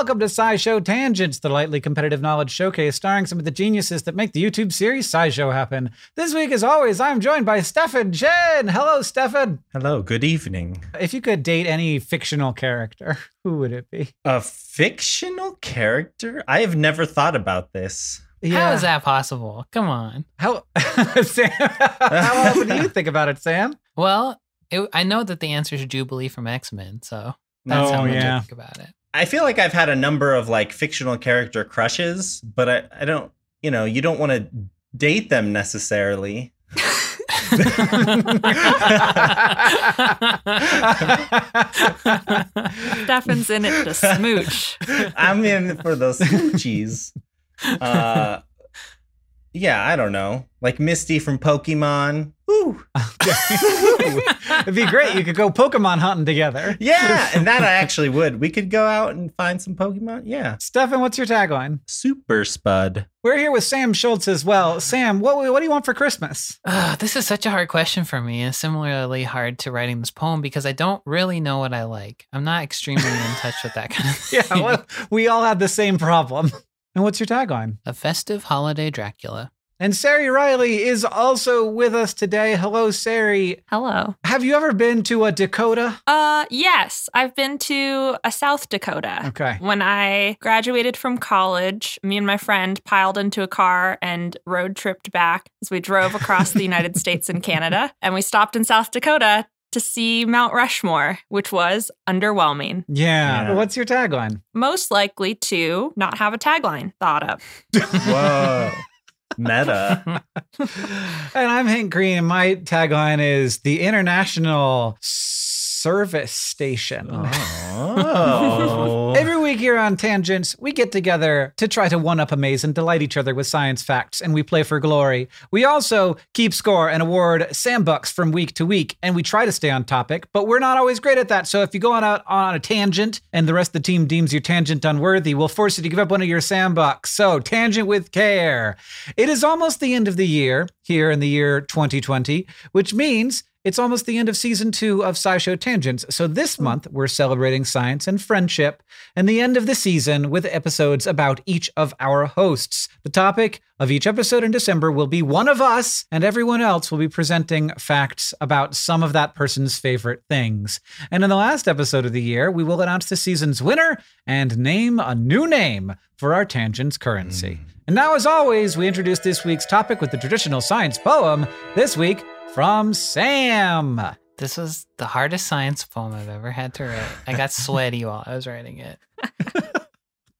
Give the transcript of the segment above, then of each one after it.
Welcome to SciShow Tangents, the lightly competitive knowledge showcase starring some of the geniuses that make the YouTube series SciShow happen. This week, as always, I'm joined by Stefan Chen. Hello, Stefan. Hello, good evening. If you could date any fictional character, who would it be? A fictional character? I have never thought about this. How is that possible? Come on. How, Sam, how often do you think about it, Sam? Well, it, I know that the answer is Jubilee from X Men, so that's Oh, how much yeah. I think about it. I feel like I've had a number of like fictional character crushes, but I, I don't, you know, you don't want to date them necessarily. Stefan's in it to smooch. I'm in for those smoochies. Uh, yeah, I don't know. Like Misty from Pokemon. Woo. It'd be great. You could go Pokemon hunting together. Yeah, and that I actually would. We could go out and find some Pokemon. Yeah. Stefan, what's your tagline? Super Spud. We're here with Sam Schultz as well. Sam, what, what do you want for Christmas? Ah, this is such a hard question for me, and similarly hard to writing this poem because I don't really know what I like. I'm not extremely in touch with that kind of thing. Yeah, well, we all have the same problem. And what's your tagline? a festive holiday Dracula. And Sari Riley is also with us today. Hello, Sari. Hello. Have you ever been to a Dakota? Uh yes, I've been to a South Dakota. Okay. When I graduated from college, me and my friend piled into a car and road tripped back as we drove across the United States and Canada. And we stopped in South Dakota to see Mount Rushmore, which was underwhelming. Yeah. Yeah. What's your tagline? Most likely to not have a tagline thought up. Whoa. Meta. and I'm Hank Green, and my tagline is the international service station. Oh. Every week here on Tangents, we get together to try to one up amaze and delight each other with science facts, and we play for glory. We also keep score and award Sam Bucks from week to week, and we try to stay on topic, but we're not always great at that. So if you go on out on a tangent and the rest of the team deems your tangent unworthy, we'll force you to give up one of your Sam Bucks. So tangent with care. It is almost the end of the year here in the year 2020, which means it's almost the end of season two of SciShow Tangents. So this hmm. month, we're celebrating science and friendship and the end of the season with episodes about each of our hosts. The topic of each episode in December will be one of us, and everyone else will be presenting facts about some of that person's favorite things. And in the last episode of the year, we will announce the season's winner and name a new name for our Tangents currency. Hmm. And now, as always, we introduce this week's topic with the traditional science poem. This week, from Sam. This was the hardest science poem I've ever had to write. I got sweaty while I was writing it.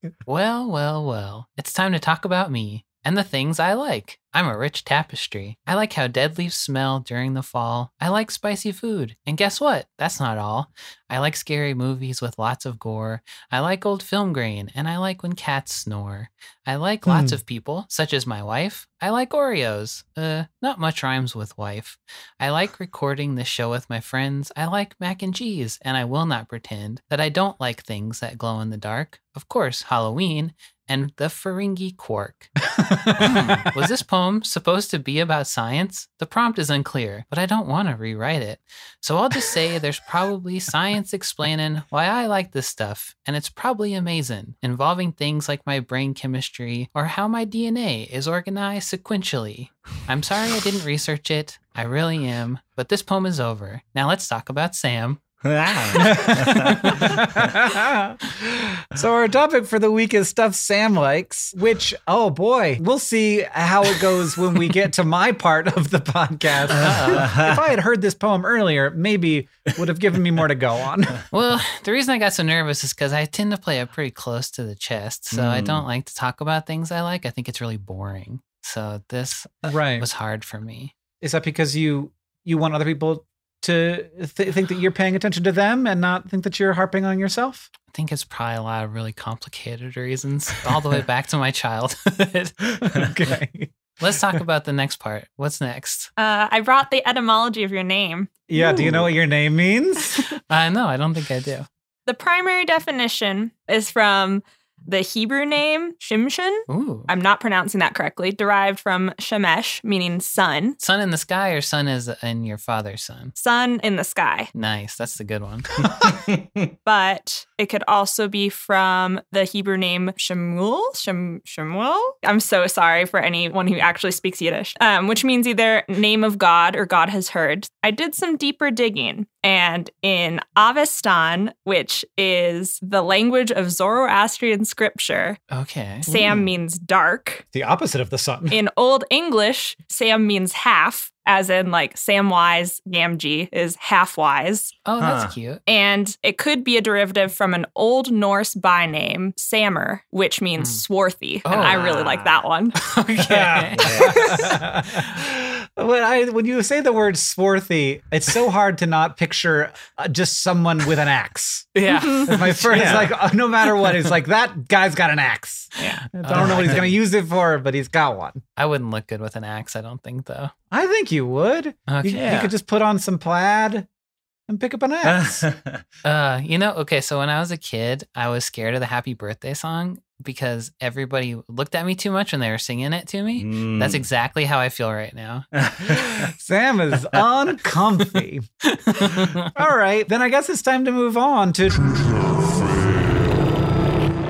well, well, well. It's time to talk about me and the things I like. I'm a rich tapestry. I like how dead leaves smell during the fall. I like spicy food. And guess what? That's not all. I like scary movies with lots of gore. I like old film grain, and I like when cats snore. I like lots Hmm. of people, such as my wife. I like Oreos. Uh, not much rhymes with wife. I like recording this show with my friends. I like mac and cheese, and I will not pretend that I don't like things that glow in the dark. Of course, Halloween and the Ferengi quark. Hmm, Was this poem supposed to be about science? The prompt is unclear, but I don't want to rewrite it. So I'll just say there's probably science explaining why I like this stuff, and it's probably amazing, involving things like my brain chemistry or how my DNA is organized sequentially. I'm sorry I didn't research it. I really am. But this poem is over. Now let's talk about Sam. so our topic for the week is stuff Sam likes, which oh boy, we'll see how it goes when we get to my part of the podcast. if I had heard this poem earlier, maybe would have given me more to go on. Well, the reason I got so nervous is because I tend to play it pretty close to the chest. So I Mm. don't like to talk about things I like. I think it's really boring. So this Right. was hard for me. Is that because you you want other people to th- think that you're paying attention to them and not think that you're harping on yourself? I think it's probably a lot of really complicated reasons, all the way back to my childhood. okay. Let's talk about the next part. What's next? Uh, I brought the etymology of your name. Yeah, do you know what your name means? Uh, no, I don't think I do. The primary definition is from the Hebrew name Shimshon. Ooh. I'm not pronouncing that correctly, derived from Shemesh, meaning sun, Sun in the sky or sun is in your father's son? sun in the sky. Nice. That's the good one. But it could also be from the Hebrew name Shemuel. Shem, Shemuel? I'm so sorry for anyone who actually speaks Yiddish, um, which means either name of God or God has heard. I did some deeper digging, and in Avestan, which is the language of Zoroastrian scripture, Okay. Sam means dark. the opposite of the sun. In Old English, Sam means half, as in like Samwise Gamgee is half wise. Oh, that's Huh. cute. And it could be a derivative from an Old Norse byname, Sammer, which means Hmm. swarthy. Oh. and I really like that one. Okay. when I when you say the word swarthy, it's so hard to not picture uh, just someone with an axe. yeah. My first Yeah. like uh, no matter what, it's like that guy's got an axe. Yeah. I don't know what he's gonna use it for, but he's got one. I wouldn't look good with an axe, I don't think, though. I think you would. You, Okay. you Yeah. could just put on some plaid and pick up an axe. Uh, you know, okay, so when I was a kid, I was scared of the happy birthday song because everybody looked at me too much when they were singing it to me. Mm. That's exactly how I feel right now. Sam is uncomfy. All right, then I guess it's time to move on to.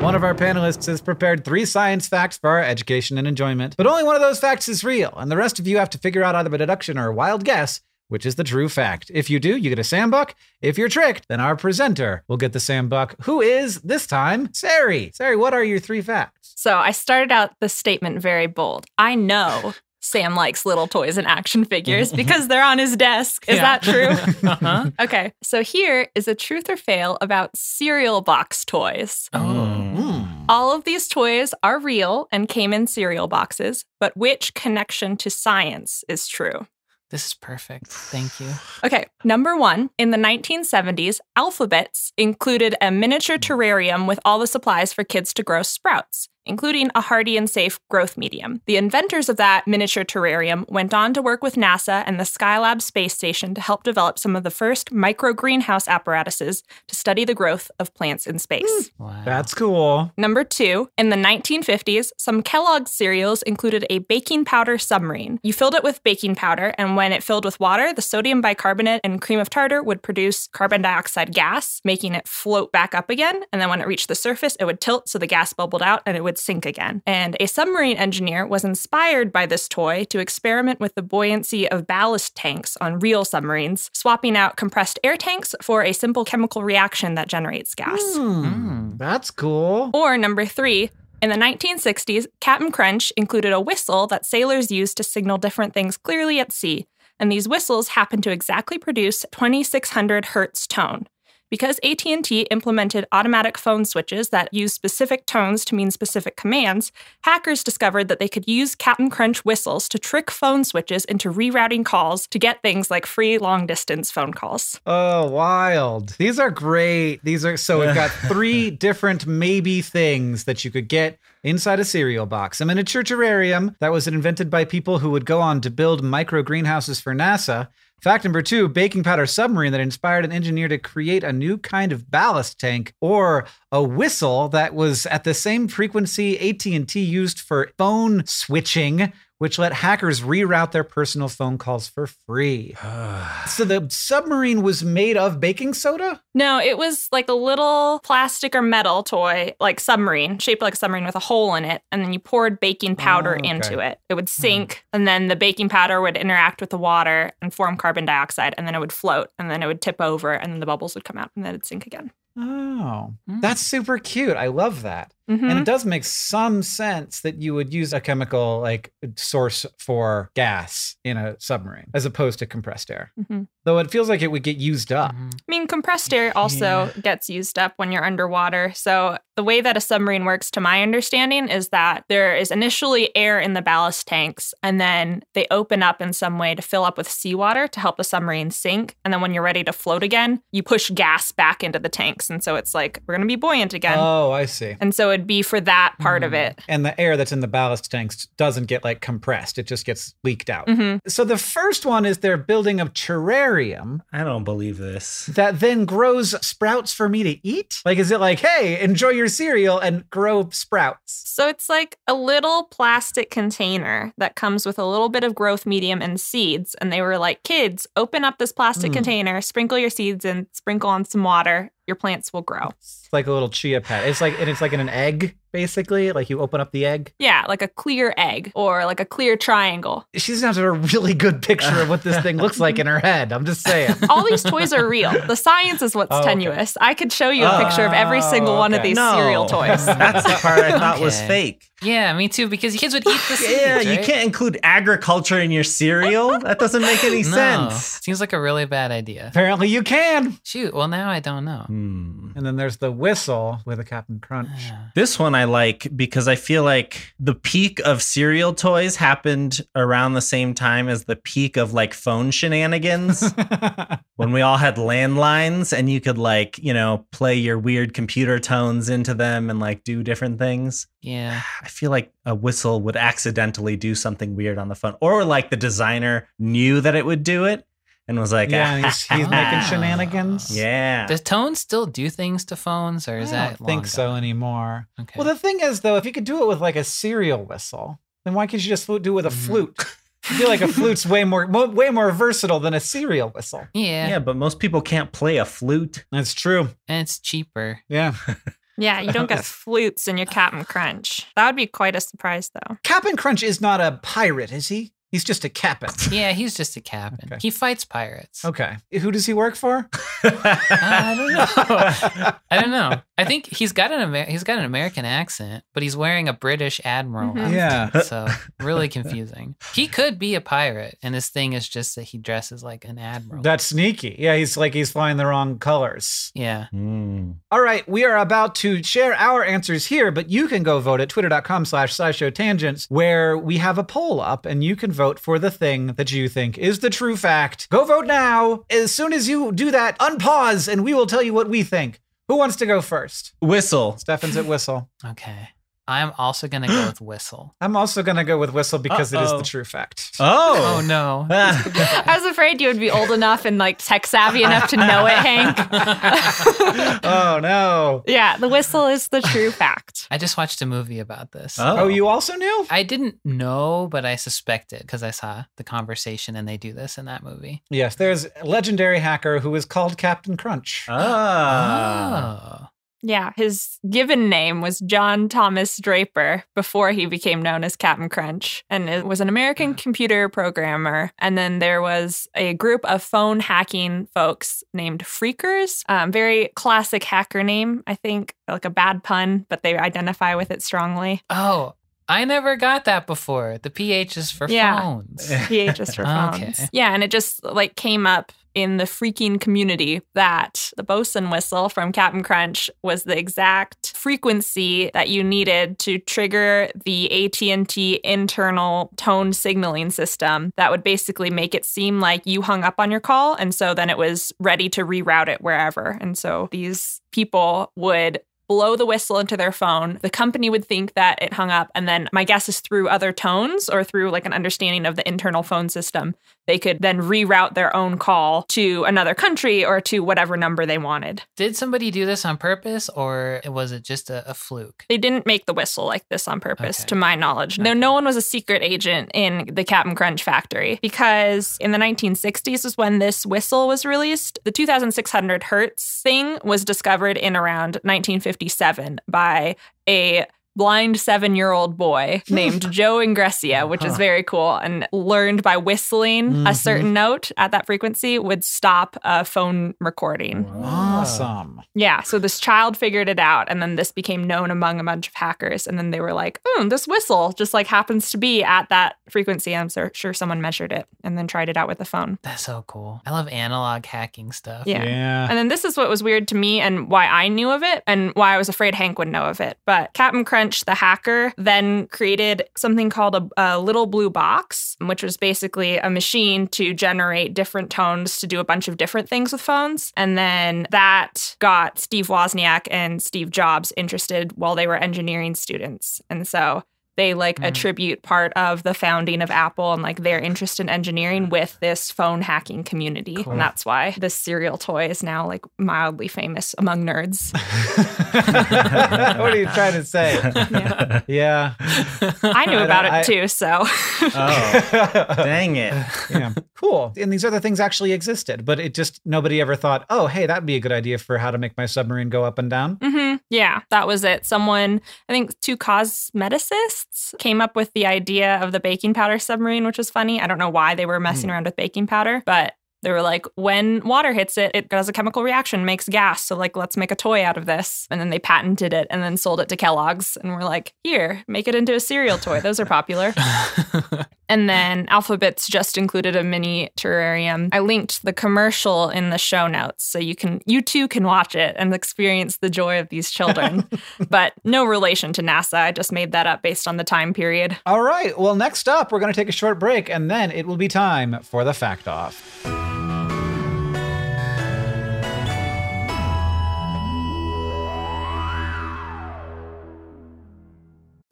One of our panelists has prepared three science facts for our education and enjoyment, but only one of those facts is real, and the rest of you have to figure out either by deduction or a wild guess which is the true fact. If you do, you get a Sambuck. If you're tricked, then our presenter will get the Sambuck, who is, this time, Sari. Sari, what are your three facts? So I started out the statement very bold. I know Sam likes little toys and action figures because they're on his desk. Is Yeah. that true? uh-huh. Okay, so here is a truth or fail about cereal box toys. Oh. Mm. All of these toys are real and came in cereal boxes, but which connection to science is true? This is perfect. Thank you. Okay, number one, in the 1970s, Alpha-Bits included a miniature terrarium with all the supplies for kids to grow sprouts, including a hardy and safe growth medium. The inventors of that miniature terrarium went on to work with NASA and the Skylab space station to help develop some of the first micro greenhouse apparatuses to study the growth of plants in space. Hmm. Wow. That's cool. Number two, in the 1950s, some Kellogg's cereals included a baking powder submarine. You filled it with baking powder, and when it filled with water, the sodium bicarbonate and cream of tartar would produce carbon dioxide gas, making it float back up again. And then when it reached the surface, it would tilt so the gas bubbled out and it would sink again. And a submarine engineer was inspired by this toy to experiment with the buoyancy of ballast tanks on real submarines, swapping out compressed air tanks for a simple chemical reaction that generates gas. Mm. That's cool. Or number three, in the 1960s, Captain Crunch included a whistle that sailors used to signal different things clearly at sea, and these whistles happened to exactly produce 2600 hertz tone. Because AT&T implemented automatic phone switches that use specific tones to mean specific commands, hackers discovered that they could use Captain Crunch whistles to trick phone switches into rerouting calls to get things like free long-distance phone calls. Oh, wild. These are great. These are so we've got three different maybe things that you could get inside a cereal box. A miniature terrarium that was invented by people who would go on to build micro greenhouses for NASA. Fact number two, baking powder submarine that inspired an engineer to create a new kind of ballast tank, or a whistle that was at the same frequency AT&T used for phone switching, which let hackers reroute their personal phone calls for free. So the submarine was made of baking soda? No, it was like a little plastic or metal toy, like submarine, shaped like a submarine with a hole in it. And then you poured baking powder Oh, okay. into it. It would sink, and then the baking powder would interact with the water and form carbon dioxide, and then it would float, and then it would tip over, and then the bubbles would come out, and then it'd sink again. Oh, Mm. that's super cute. I love that. Mhm. And it does make some sense that you would use a chemical like source for gas in a submarine as opposed to compressed air. Mhm. Though it feels like it would get used up. Mhm. I mean, compressed air also gets used up when you're underwater. So, the way that a submarine works, to my understanding, is that there is initially air in the ballast tanks, and then they open up in some way to fill up with seawater to help the submarine sink. And then when you're ready to float again, you push gas back into the tanks. And so it's like, we're going to be buoyant again. Oh, I see. and so it'd be for that part of Mm. it. And the air that's in the ballast tanks doesn't get like compressed, it just gets leaked out. hmm So the first one is they're building a terrarium I don't believe this. that then grows sprouts for me to eat? Like, is it like, hey, enjoy your cereal and grow sprouts? So it's like a little plastic container that comes with a little bit of growth medium and seeds. And they were like, kids, open up this plastic Mm. container, sprinkle your seeds and sprinkle on some water. Your plants will grow. It's like a little chia pet. It's like, and it's like in an egg, basically. Like you open up the egg. Yeah, like a clear egg or like a clear triangle. She's got a really good picture of what this thing looks like in her head. I'm just saying. All these toys are real. The science is what's Oh, okay. tenuous. I could show you a picture of every single Oh, one of these no, cereal toys. That's the part I thought was fake. Yeah, me too. Because kids would eat the seeds. Yeah, you can't include agriculture in your cereal. That doesn't make any No, sense. seems like a really bad idea. Apparently you can. Shoot. Well, now I don't know. Hmm. And then there's the whistle with a Captain Crunch. This one I like because I feel like the peak of cereal toys happened around the same time as the peak of like phone shenanigans when we all had landlines and you could like, you know, play your weird computer tones into them and like do different things. Yeah. I feel like a whistle would accidentally do something weird on the phone or like the designer knew that it would do it and was like, yeah, and he's, he's making shenanigans. yeah. Does Tone still do things to phones, or I is don't that think long so anymore. Okay. Well, the thing is, though, if you could do it with like a cereal whistle, then why can't you just do it with a Mhm. flute? I feel like a flute's way more, mo- way more versatile than a cereal whistle. yeah, yeah, but most people can't play a flute. That's true. and it's cheaper. Yeah. Yeah, you don't get flutes in your Captain Crunch. That would be quite a surprise, though. Captain Crunch is not a pirate, is he? He's just a captain. Yeah, he's just a captain. Okay. He fights pirates. Okay. Who does he work for? I don't know. I don't know. I think he's got an Amer- he's got an American accent, but he's wearing a British admiral. Mhm. Yeah. So really confusing. He could be a pirate, and his thing is just that he dresses like an admiral. That's sneaky. Yeah, he's like he's flying the wrong colors. yeah. Hmm. All right, we are about to share our answers here, but you can go vote at twitter.com slash scishow tangents, where we have a poll up and you can vote for the thing that you think is the true fact. Go vote now. As soon as you do that, unpause and we will tell you what we think. Who wants to go first? Whistle. Stefan's at Whistle. Okay. I'm also going to go with whistle. I'm also going to go with Whistle because it is Uh-oh. the true fact. Oh. Oh, no. I was afraid you would be old enough and like tech savvy enough to know it, Hank. oh, no. yeah, the whistle is the true fact. I just watched a movie about this. Oh. Oh, you also knew? I didn't know, but I suspected because I saw the conversation and they do this in that movie. Yes, there's a legendary hacker who is called Captain Crunch. Ah. oh. Yeah, his given name was John Thomas Draper before he became known as Captain Crunch, and it was an American computer programmer. And then there was a group of phone hacking folks named Phreakers. Um, very classic hacker name, I think, like a bad pun, but they identify with it strongly. Oh, I never got that before. The PH is for Yeah. phones. PHs for phones. Okay. Yeah, and it just like came up in the phreaking community that the bosun whistle from Captain Crunch was the exact frequency that you needed to trigger the AT&T internal tone signaling system that would basically make it seem like you hung up on your call and so then it was ready to reroute it wherever. And so these people would blow the whistle into their phone. The company would think that it hung up. And then my guess is through other tones or through like an understanding of the internal phone system, they could then reroute their own call to another country or to whatever number they wanted. Did somebody do this on purpose or was it just a, a fluke? They didn't make the whistle like this on purpose, Okay. to my knowledge. No, no one was a secret agent in the Captain Crunch factory because in the 1960s is when this whistle was released. The 2600 hertz thing was discovered in around 1957 by a blind seven year old boy named Joe Engressia, which is very cool, and learned by whistling a Mhm. certain note at that frequency would stop a phone recording. Awesome. Yeah, so this child figured it out, and then this became known among a bunch of hackers. And then they were like, "Hmm, this whistle just like happens to be at that frequency." I'm sur- sure someone measured it and then tried it out with the phone. That's so cool. I love analog hacking stuff. Yeah. Yeah. And then this is what was weird to me and why I knew of it and why I was afraid Hank would know of it. But Captain The hacker, then created something called a, a little blue box, which was basically a machine to generate different tones to do a bunch of different things with phones. And then that got Steve Wozniak and Steve Jobs interested while they were engineering students. And so they like Mm. attribute part of the founding of Apple and like their interest in engineering with this phone hacking community. Cool. And that's why this cereal toy is now like mildly famous among nerds. what are you trying to say? Yeah. Yeah. I knew about don't- it I- too, so Oh, dang it. yeah. Cool. And these other things actually existed, but it just nobody ever thought, oh, hey, that'd be a good idea for how to make my submarine go up and down. hmm yeah, that was it. Someone, I think two cosmeticists came up with the idea of the baking powder submarine, which was funny. I don't know why they were messing Hmm. around with baking powder, but they were like, when water hits it, it does a chemical reaction, makes gas. So, like, let's make a toy out of this. And then they patented it and then sold it to Kellogg's. And we're like, here, make it into a cereal toy. Those are popular. And then Alpha-Bits just included a mini terrarium. I linked the commercial in the show notes so you can you too can watch it and experience the joy of these children. but no relation to NASA. I just made that up based on the time period. All right. Well, next up, we're going to take a short break, and then it will be time for the fact off.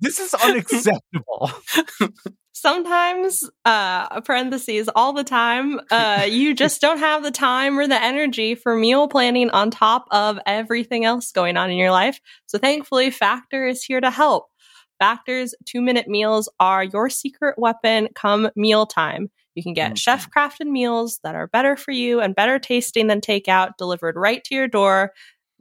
This is unacceptable. Sometimes, uh, parentheses, all the time, uh, you just don't have the time or the energy for meal planning on top of everything else going on in your life. So thankfully, Factor is here to help. Factor's two minute meals are your secret weapon come mealtime. You can get chef crafted meals that are better for you and better tasting than takeout delivered right to your door,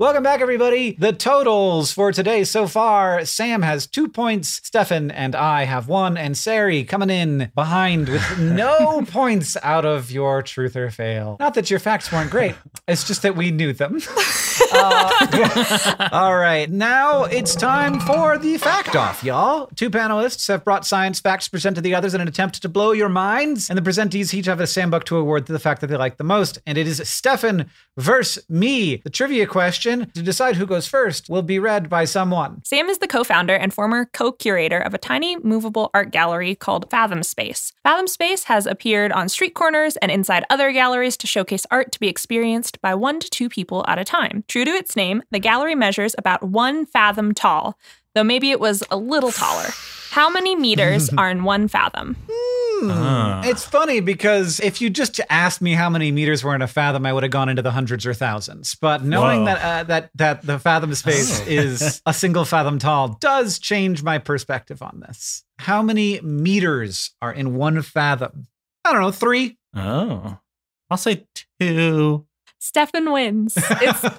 Welcome back, everybody. The totals for today so far Sam has two points, Stefan and I have one, and Sari coming in behind with no points out of your truth or fail. Not that your facts weren't great, it's just that we knew them. Uh, all right, now it's time for the fact off, y'all. Two panelists have brought science facts to present to the others in an attempt to blow your minds, and the presentees each have a Sambuck to award to the fact that they like the most. And it is Stefan versus me. The trivia question to decide who goes first will be read by someone. Sam is the co founder and former co curator of a tiny movable art gallery called Fathom Space. Fathom Space has appeared on street corners and inside other galleries to showcase art to be experienced by one to two people at a time. True to its name, the gallery measures about one fathom tall, though maybe it was a little taller. How many meters are in one fathom? Hmm. Ah. It's funny because if you just asked me how many meters were in a fathom, I would have gone into the hundreds or thousands. But knowing Whoa. that uh, that that the fathom space Oh. is a single fathom tall does change my perspective on this. How many meters are in one fathom? I don't know, three. Oh. I'll say two. Stefan wins. It's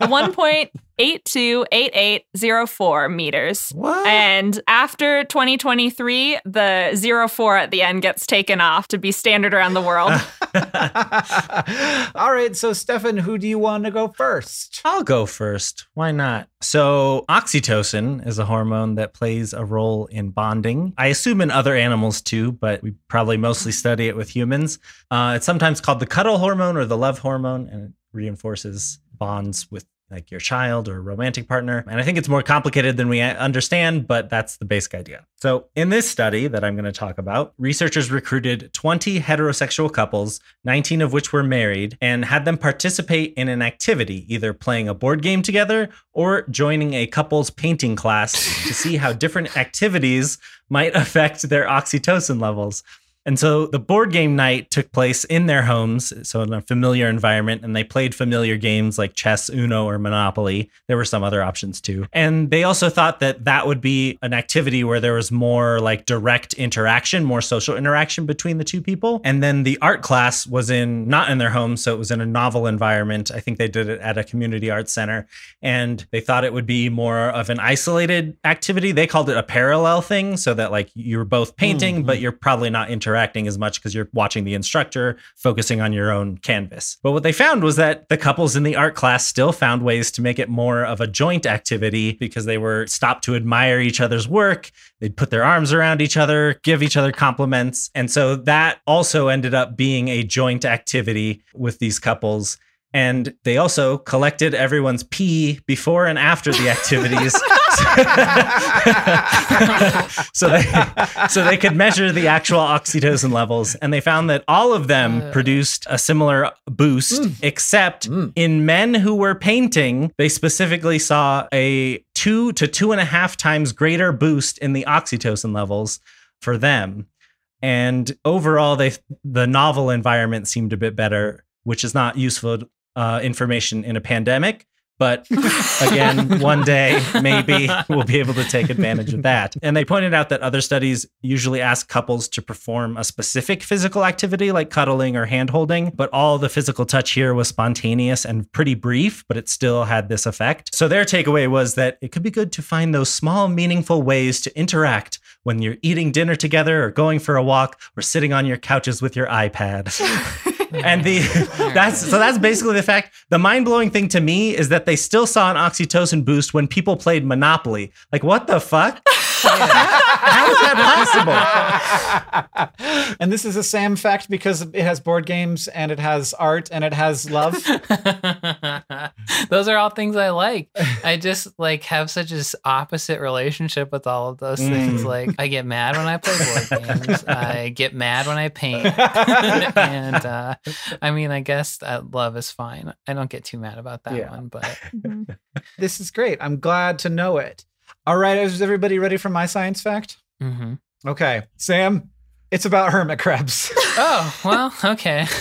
1.828804 meters. What? And after 2023, the 04 at the end gets taken off to be standard around the world. All right, so Stefan, who do you want to go first? I'll go first. Why not? So, oxytocin is a hormone that plays a role in bonding. I assume in other animals too, but we probably mostly study it with humans. Uh, it's sometimes called the cuddle hormone or the love hormone, and it reinforces bonds with like your child or romantic partner. And I think it's more complicated than we understand, but that's the basic idea. So, in this study that I'm going to talk about, researchers recruited 20 heterosexual couples, 19 of which were married, and had them participate in an activity, either playing a board game together or joining a couple's painting class to see how different activities might affect their oxytocin levels. And so the board game night took place in their homes, so in a familiar environment, and they played familiar games like chess, Uno, or Monopoly. There were some other options too. And they also thought that that would be an activity where there was more like direct interaction, more social interaction between the two people. And then the art class was in not in their home, so it was in a novel environment. I think they did it at a community arts center, and they thought it would be more of an isolated activity. They called it a parallel thing, so that like you're both painting, but mm-hmm. you're probably not interacting interacting as much because you're watching the instructor, focusing on your own canvas. But what they found was that the couples in the art class still found ways to make it more of a joint activity because they were stopped to admire each other's work. They'd put their arms around each other, give each other compliments. And so that also ended up being a joint activity with these couples. And they also collected everyone's pee before and after the activities. so they so they could measure the actual oxytocin levels and they found that all of them Uh. produced a similar boost except Mm. in men who were painting they specifically saw a two to two and a half times greater boost in the oxytocin levels for them and overall they the novel environment seemed a bit better which is not useful uh, information in a pandemic but again, one day maybe we'll be able to take advantage of that. And they pointed out that other studies usually ask couples to perform a specific physical activity like cuddling or handholding, but all the physical touch here was spontaneous and pretty brief, but it still had this effect. So their takeaway was that it could be good to find those small, meaningful ways to interact when you're eating dinner together or going for a walk or sitting on your couches with your iPad. and the that's so that's basically the fact. The mind blowing thing to me is that they still saw an oxytocin boost when people played Monopoly. Like what the fuck? How is that possible? and this is a Sam fact because it has board games and it has art and it has love. those are all things I like. I just like have such an opposite relationship with all of those things. Mm. Like I get mad when I play board games. I get mad when I paint. and uh, I mean, I guess that love is fine. I don't get too mad about that Yeah. one, but Mhm. this is great. I'm glad to know it. All right, is everybody ready for my science fact? mhm. Okay, Sam, it's about hermit crabs. oh well, okay.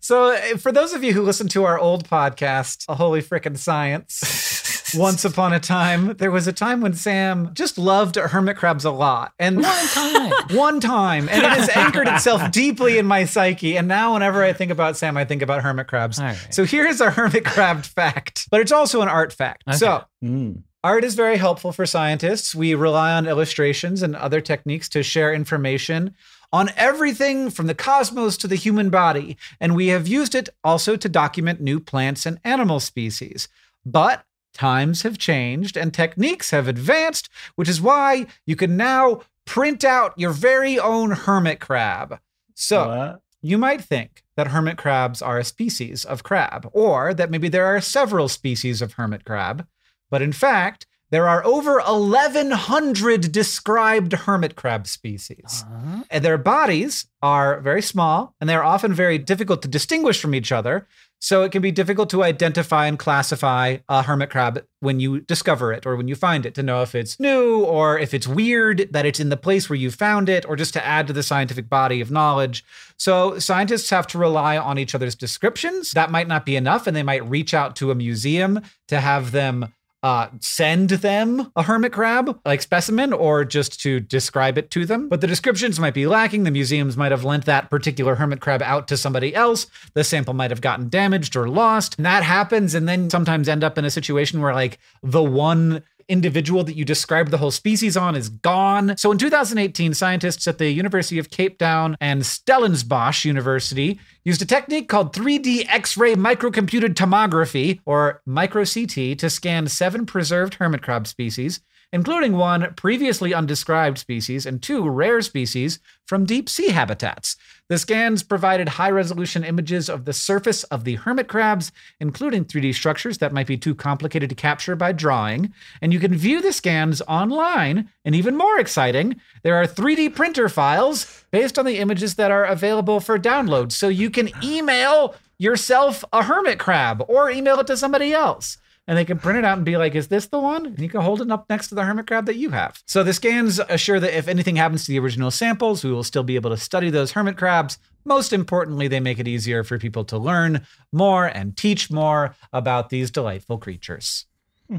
so, uh, for those of you who listen to our old podcast, A Holy Frickin' Science, once upon a time, there was a time when Sam just loved hermit crabs a lot. And One time. one time, and it has anchored itself deeply in my psyche. And now, whenever I think about Sam, I think about hermit crabs. All right. So, here's a hermit crab fact, but it's also an art fact. Okay. So, Mm. Art is very helpful for scientists. We rely on illustrations and other techniques to share information on everything from the cosmos to the human body, and we have used it also to document new plants and animal species. But times have changed and techniques have advanced, which is why you can now print out your very own hermit crab. So, What? you might think that hermit crabs are a species of crab, or that maybe there are several species of hermit crab. But in fact, there are over 1,100 described hermit crab species. Uh-huh. And their bodies are very small, and they're often very difficult to distinguish from each other. So it can be difficult to identify and classify a hermit crab when you discover it or when you find it to know if it's new or if it's weird that it's in the place where you found it or just to add to the scientific body of knowledge. So scientists have to rely on each other's descriptions. That might not be enough, and they might reach out to a museum to have them uh, send them a hermit crab, like specimen, or just to describe it to them. But the descriptions might be lacking. The museums might have lent that particular hermit crab out to somebody else. The sample might have gotten damaged or lost. And that happens, and then sometimes end up in a situation where, like, the one individual that you described the whole species on is gone. So in 2018, scientists at the University of Cape Town and Stellenbosch University used a technique called 3D X-ray microcomputed tomography, or micro-CT, to scan seven preserved hermit crab species, including one previously undescribed species and two rare species from deep sea habitats. The scans provided high resolution images of the surface of the hermit crabs, including 3D structures that might be too complicated to capture by drawing. And you can view the scans online. And even more exciting, there are 3D printer files based on the images that are available for download. So you can email yourself a hermit crab or email it to somebody else and they can print it out and be like, is this the one? And you can hold it up next to the hermit crab that you have. So the scans assure that if anything happens to the original samples, we will still be able to study those hermit crabs. Most importantly, they make it easier for people to learn more and teach more about these delightful creatures. Hmm.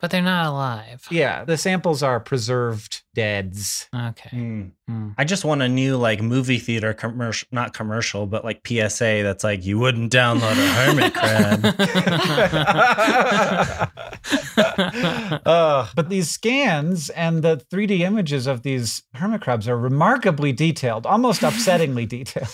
But they're not alive. Yeah, the samples are preserved deads. Okay. Mm. Hmm. I just want a new like movie theater commercial, not commercial, but like PSA that's like you wouldn't download a hermit crab. uh, but these scans and the 3D images of these hermit crabs are remarkably detailed, almost upsettingly detailed.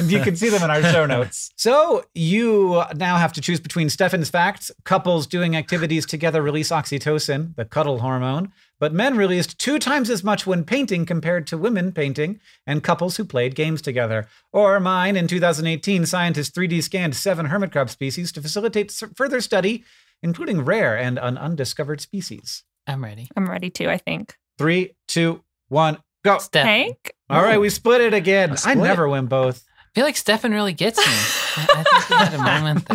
and you can see them in our show notes. So you now have to choose between Stefan's facts, couples doing activities together release oxytocin, the cuddle hormone, but men released two times as much when painting compared to women painting and couples who played games together. Or mine, in 2018, scientists 3D scanned seven hermit crab species to facilitate further study, including rare and an undiscovered species. I'm ready. I'm ready too, I think. Three, two, one, go. Steph. Hank? All right, we split it again. A I split. never win both. I feel like Stefan really gets me. I, I think we had a moment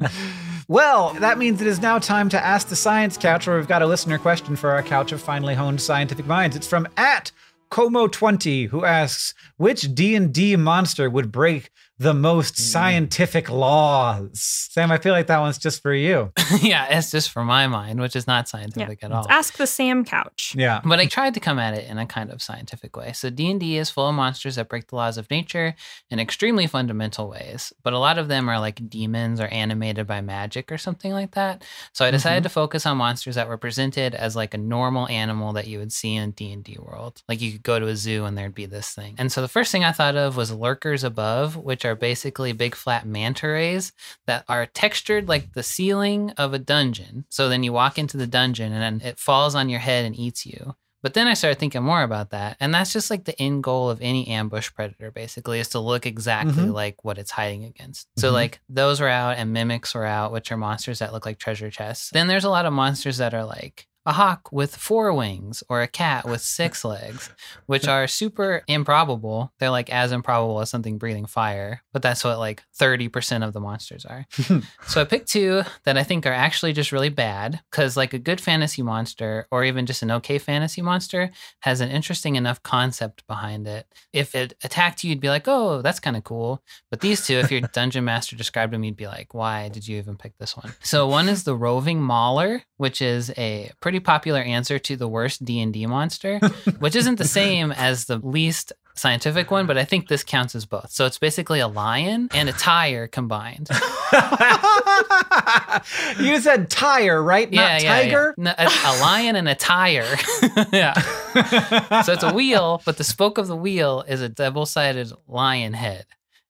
there. well, that means it is now time to ask the science couch, where we've got a listener question for our couch of finely honed scientific minds. It's from at Como20, who asks, which D&D monster would break the most mm. scientific laws? Sam, I feel like that one's just for you. yeah, it's just for my mind, which is not scientific at all. Let's ask the Sam couch. Yeah. But I tried to come at it in a kind of scientific way. So D&D is full of monsters that break the laws of nature in extremely fundamental ways, but a lot of them are like demons or animated by magic or something like that. So I decided mm-hmm. to focus on monsters that were presented as like a normal animal that you would see in D&D world. Like you could go to a zoo and there'd be this thing. And so the first thing I thought of was lurkers above, which are basically big flat manta rays that are textured like the ceiling of a dungeon. So then you walk into the dungeon and then it falls on your head and eats you. But then I started thinking more about that. And that's just like the end goal of any ambush predator, basically, is to look exactly Mhm. like what it's hiding against. So, Mhm. like, those were out and mimics were out, which are monsters that look like treasure chests. Then there's a lot of monsters that are like a hawk with four wings or a cat with six legs, which are super improbable. They're like as improbable as something breathing fire, but that's what like 30% of the monsters are. so I picked two that I think are actually just really bad because, like, a good fantasy monster or even just an okay fantasy monster has an interesting enough concept behind it. If it attacked you, you'd be like, oh, that's kind of cool. But these two, if your dungeon master described them, you'd be like, why did you even pick this one? So one is the roving mauler, which is a pretty popular answer to the worst D&D monster, which isn't the same as the least scientific one, but I think this counts as both. So it's basically a lion and a tire combined. you said tire, right? Not tiger? No, a, a lion and a tire. yeah. So it's a wheel, but the spoke of the wheel is a double sided lion head.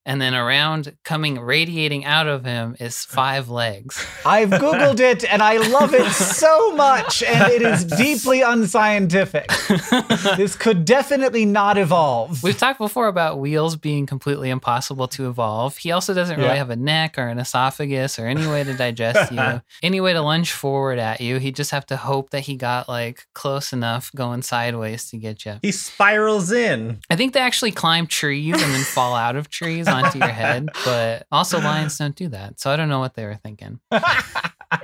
And then around, coming radiating out of him, is five legs. I've Googled it and I love it so much, and it is deeply unscientific. This could definitely not evolve. We've talked before about wheels being completely impossible to evolve. He also doesn't really Yeah. have a neck or an esophagus or any way to digest you, any way to lunge forward at you. He'd just have to hope that he got like close enough going sideways to get you. he spirals in. I think they actually climb trees and then fall out of trees onto your head, but also lions don't do that. So I don't know what they were thinking.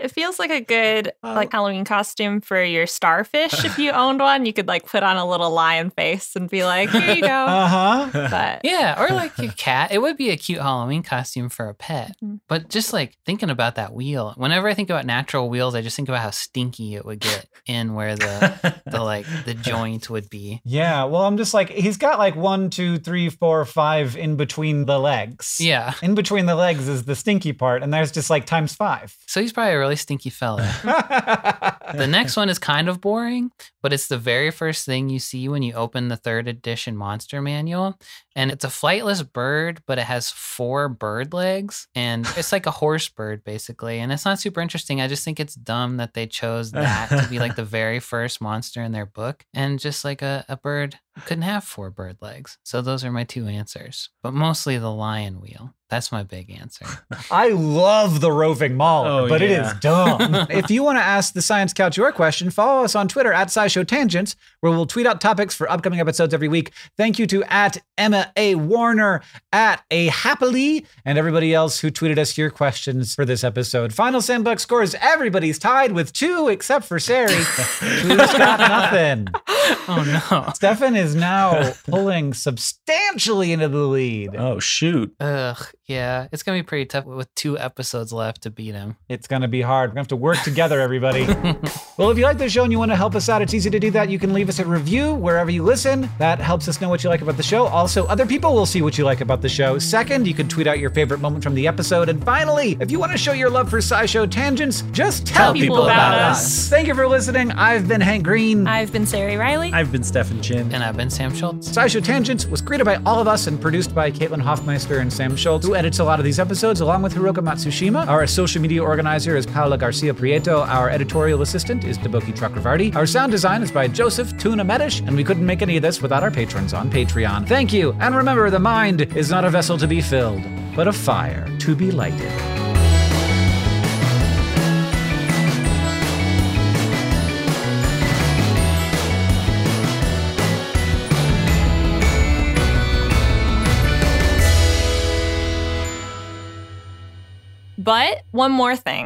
It feels like a good Oh. like Halloween costume for your starfish. if you owned one, you could like put on a little lion face and be like, "Here you go." Uh huh. But Yeah, or like a cat. It would be a cute Halloween costume for a pet. Mhm. But just like thinking about that wheel, whenever I think about natural wheels, I just think about how stinky it would get in where the the like the joint would be. Yeah, well, I'm just like, he's got like one, two, three, four, five in between the legs. Yeah. In between the legs is the stinky part, and there's just like times five. So he's probably a really stinky fella. The next one is kind of boring, but it's the very first thing you see when you open the third edition monster manual. And it's a flightless bird, but it has four bird legs. And it's like a horse bird, basically. And it's not super interesting. I just think it's dumb that they chose that to be like the very first monster in their book. And just like a, a bird couldn't have four bird legs. So those are my two answers, but mostly the lion wheel. That's my big answer. I love the roving mauler, Oh, but it yeah. is dumb. if you want to ask the Science Couch your question, follow us on Twitter at SciShow Tangents, where we'll tweet out topics for upcoming episodes every week. Thank you to at Emma A. Warner, at A Happily, and everybody else who tweeted us your questions for this episode. Final Sandbox scores everybody's tied with two, except for Sari, who's got nothing. oh no. Stefan is now pulling substantially into the lead. oh shoot. Ugh. Yeah, it's gonna be pretty tough with two episodes left to beat him. It's going to be hard. We're going to have to work together, everybody. well, if you like the show and you want to help us out, it's easy to do that. You can leave us a review wherever you listen. That helps us know what you like about the show. Also, other people will see what you like about the show. Second, you can tweet out your favorite moment from the episode. And finally, if you want to show your love for SciShow tangents, just tell, Tell people about us. Thank you for listening. I've been Hank Green. I've been Sari Reilly. I've been Stefan Chin. and I've been Sam Schultz. SciShow Tangents was created by all of us and produced by Caitlin Hoffmeister and Sam Schultz, who edits a lot of these episodes, along with Hiroka Matsushima. Our social media organizer is Paula Garcia Prieto. Our editorial assistant is Deboki Chakravarti. Our sound design is by Joseph Tuna Medish, and we couldn't make any of this without our patrons on Patreon. Thank you, and remember, the mind is not a vessel to be filled, but a fire to be lighted. But one more thing.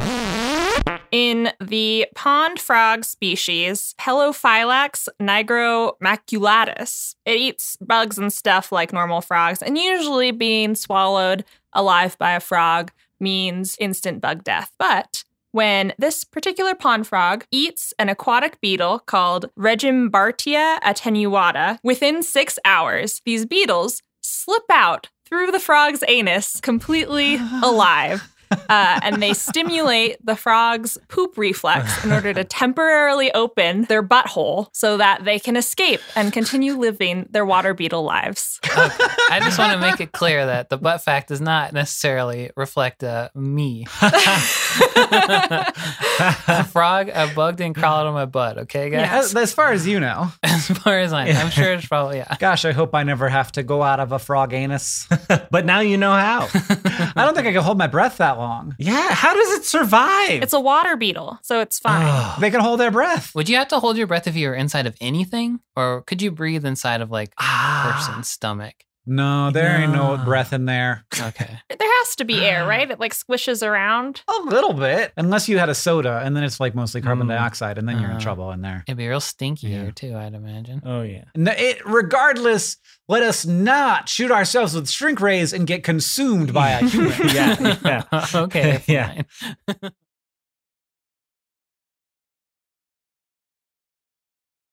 In the pond frog species, Pelophylax nigromaculatus, it eats bugs and stuff like normal frogs, and usually being swallowed alive by a frog means instant bug death. But when this particular pond frog eats an aquatic beetle called Regimbartia attenuata, within six hours, these beetles slip out through the frog's anus completely alive. Uh, and they stimulate the frog's poop reflex in order to temporarily open their butthole so that they can escape and continue living their water beetle lives. I just want to make it clear that the butt fact does not necessarily reflect uh, me. a frog, a bug didn't crawl out of my butt. Okay, guys. As, as far as you know. As far as I know, I'm sure it's probably yeah. Gosh, I hope I never have to go out of a frog anus. but now you know how. I don't think I can hold my breath that long. Yeah, how does it survive? It's a water beetle, so it's fine. Oh. They can hold their breath. Would you have to hold your breath if you were inside of anything, or could you breathe inside of like a Ah. person's stomach? No, there ain't no No. breath in there. Okay. there has to be air, right? It like squishes around. A little bit. Unless you had a soda, and then it's like mostly carbon Mm. dioxide, and then you're in Uh. trouble in there. It'd be real stinky Yeah. here too, I'd imagine. Oh yeah. No, it, regardless, let us not shoot ourselves with shrink rays and get consumed by a human. yeah. yeah. okay. Yeah. fine.